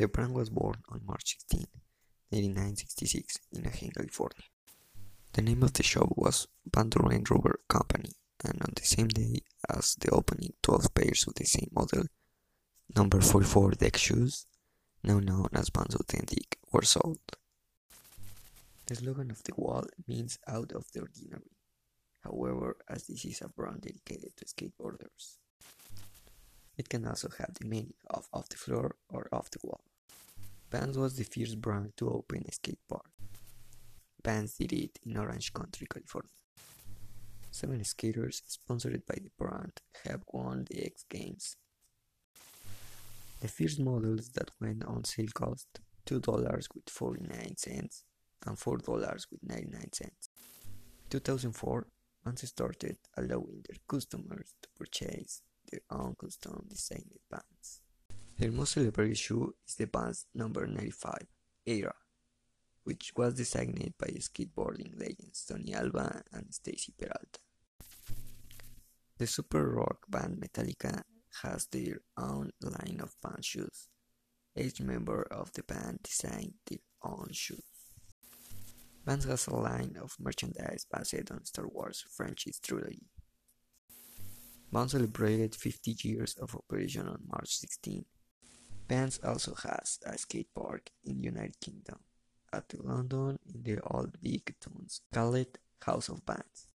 The brand was born on March 16, 1966 in Anaheim, California. The name of the shop was Van Doren Rubber Company, and on the same day as the opening, 12 pairs of the same model, number 44 deck shoes, now known as Vans Authentic, were sold. The slogan off the wall means out of the ordinary, however, as this is a brand dedicated to skateboarders. It can also have the meaning of off the floor or off the wall. Vans was the first brand to open a skate park. Vans did it in Orange County, California. Seven skaters sponsored by the brand have won the X Games. The first models that went on sale cost $2 with 49 cents and $4 with 99 cents. In 2004, Vans started allowing their customers to purchase their own custom designed Vans. Their most celebrated shoe is the Vans number 95 Era, which was designed by skateboarding legends Tony Alva and Stacy Peralta. The super rock band Metallica has their own line of Vans shoes. Each member of the band designed their own shoe. Vans has a line of merchandise based on Star Wars franchise trilogy. Vans celebrated 50 years of operation on March 16. Vans also has a skate park in United Kingdom, at London in the Old Vic Tunnels, called House of Vans.